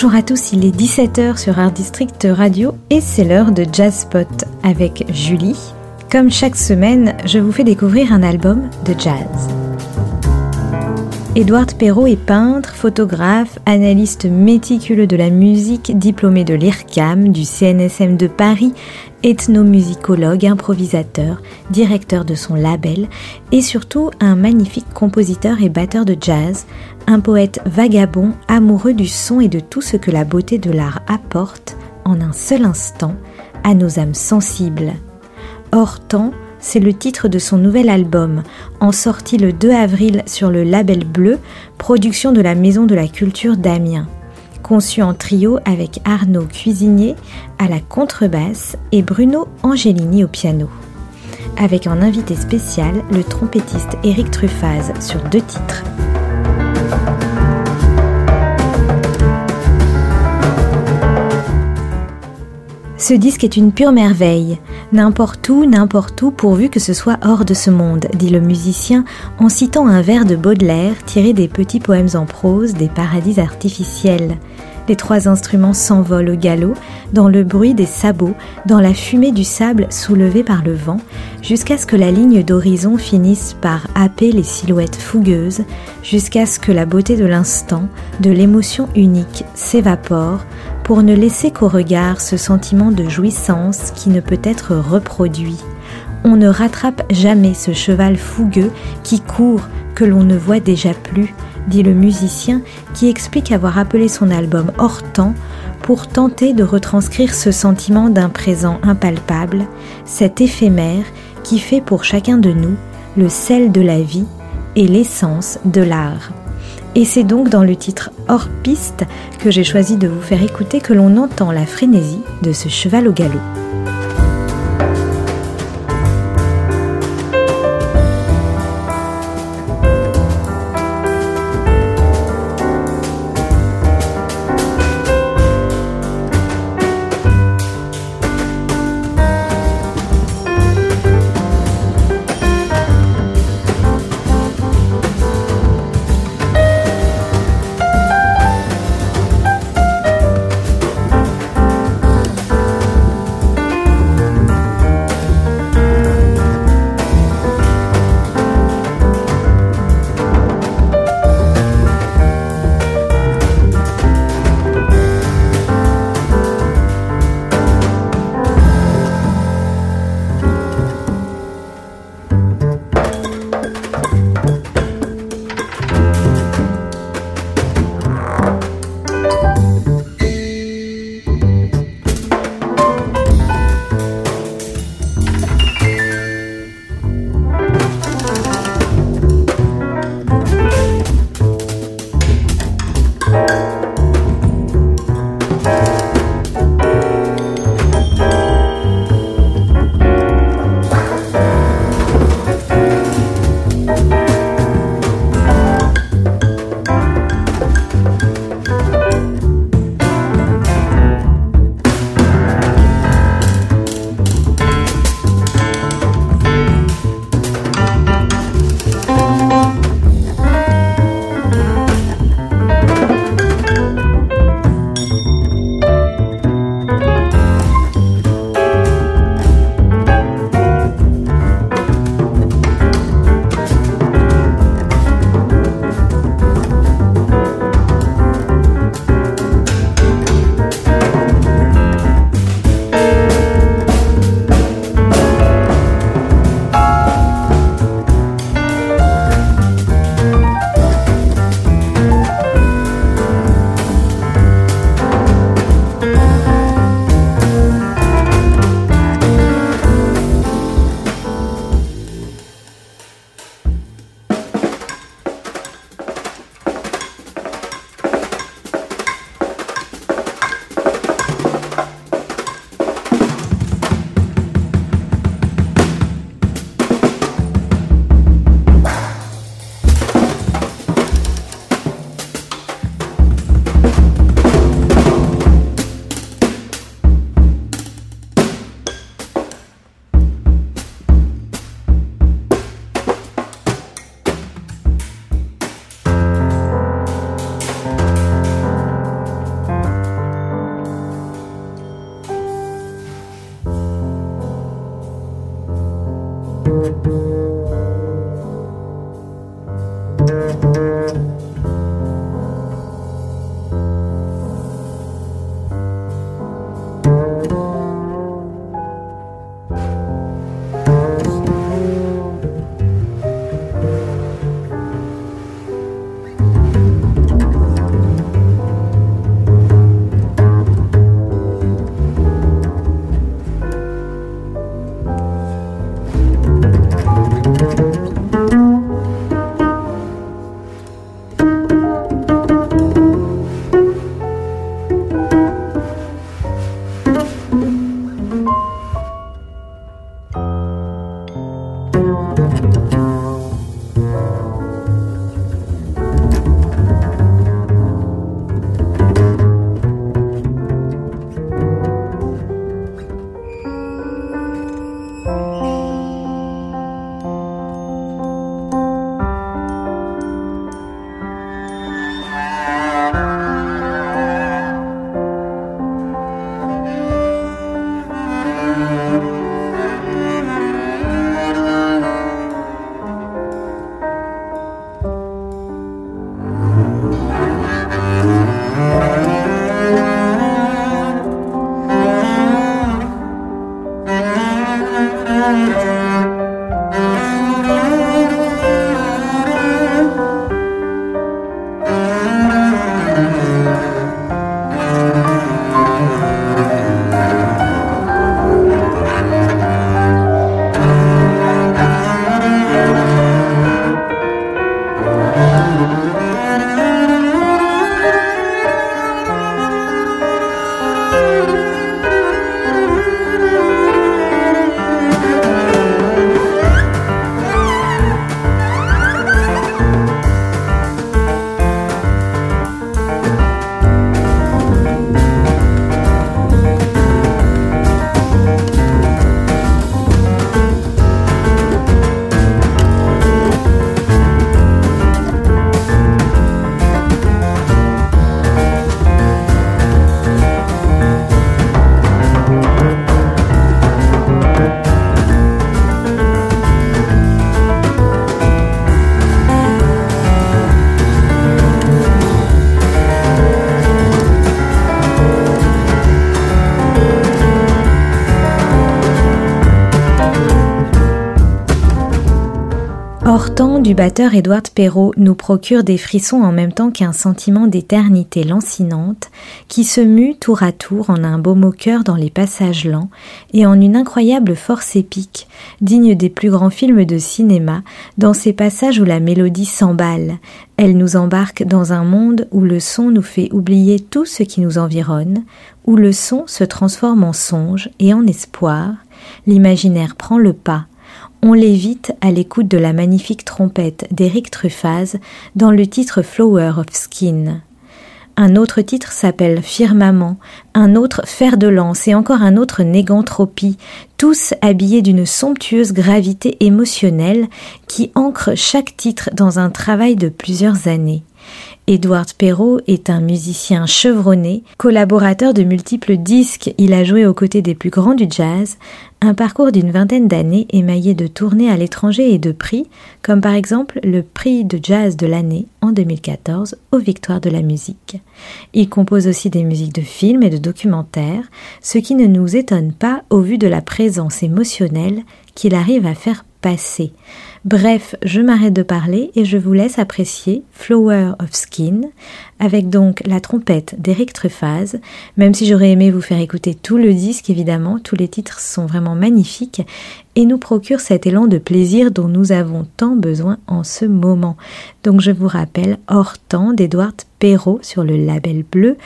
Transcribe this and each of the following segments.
Bonjour à tous, il est 17h sur Art District Radio et c'est l'heure de Jazz Spot avec Julie. Comme chaque semaine, je vous fais découvrir un album de jazz. Édouard Perrault est peintre, photographe, analyste méticuleux de la musique, diplômé de l'IRCAM, du CNSM de Paris, ethnomusicologue, improvisateur, directeur de son label et surtout un magnifique compositeur et batteur de jazz, un poète vagabond amoureux du son et de tout ce que la beauté de l'art apporte en un seul instant à nos âmes sensibles. Hors temps, c'est le titre de son nouvel album, en sorti le 2 avril sur le label Bleu, production de la Maison de la Culture d'Amiens. Conçu en trio avec Arnaud Cuisinier à la contrebasse et Bruno Angelini au piano. Avec en invité spécial le trompettiste Eric Truffaz sur deux titres. Ce disque est une pure merveille. N'importe où, n'importe où, pourvu que ce soit hors de ce monde, dit le musicien en citant un vers de Baudelaire tiré des petits poèmes en prose des paradis artificiels. Les trois instruments s'envolent au galop, dans le bruit des sabots, dans la fumée du sable soulevée par le vent, jusqu'à ce que la ligne d'horizon finisse par happer les silhouettes fougueuses, jusqu'à ce que la beauté de l'instant, de l'émotion unique, s'évapore, pour ne laisser qu'au regard ce sentiment de jouissance qui ne peut être reproduit. On ne rattrape jamais ce cheval fougueux qui court, que l'on ne voit déjà plus, dit le musicien qui explique avoir appelé son album Hors temps pour tenter de retranscrire ce sentiment d'un présent impalpable, cet éphémère qui fait pour chacun de nous le sel de la vie et l'essence de l'art. Et c'est donc dans le titre Hors piste que j'ai choisi de vous faire écouter que l'on entend la frénésie de ce cheval au galop. Hortan du batteur Édouard Perrault nous procure des frissons en même temps qu'un sentiment d'éternité lancinante qui se mue tour à tour en un beau moqueur dans les passages lents et en une incroyable force épique, digne des plus grands films de cinéma, dans ces passages où la mélodie s'emballe. Elle nous embarque dans un monde où le son nous fait oublier tout ce qui nous environne, où le son se transforme en songe et en espoir, l'imaginaire prend le pas, on l'évite à l'écoute de la magnifique trompette d'Éric Truffaz dans le titre Flower of Skin. Un autre titre s'appelle Firmament, un autre Fer de lance et encore un autre Négantropie, tous habillés d'une somptueuse gravité émotionnelle qui ancre chaque titre dans un travail de plusieurs années. Edward Perrault est un musicien chevronné, collaborateur de multiples disques, il a joué aux côtés des plus grands du jazz, un parcours d'une vingtaine d'années émaillé de tournées à l'étranger et de prix, comme par exemple le prix de jazz de l'année en 2014 aux Victoires de la musique. Il compose aussi des musiques de films et de documentaires, ce qui ne nous étonne pas au vu de la présence émotionnelle qu'il arrive à faire passer. Bref, je m'arrête de parler et je vous laisse apprécier Flower of Skin, avec donc la trompette d'Eric Truffaz, même si j'aurais aimé vous faire écouter tout le disque évidemment, tous les titres sont vraiment magnifiques et nous procurent cet élan de plaisir dont nous avons tant besoin en ce moment. Donc je vous rappelle Hors temps d'Edouard Perrault sur le label bleu,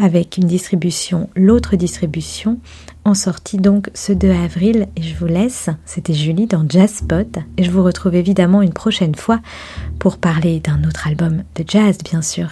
avec une distribution, l'autre distribution, en sortie donc ce 2 avril et je vous laisse. C'était Julie dans Jazzpot et je vous retrouve évidemment une prochaine fois pour parler d'un autre album de jazz bien sûr.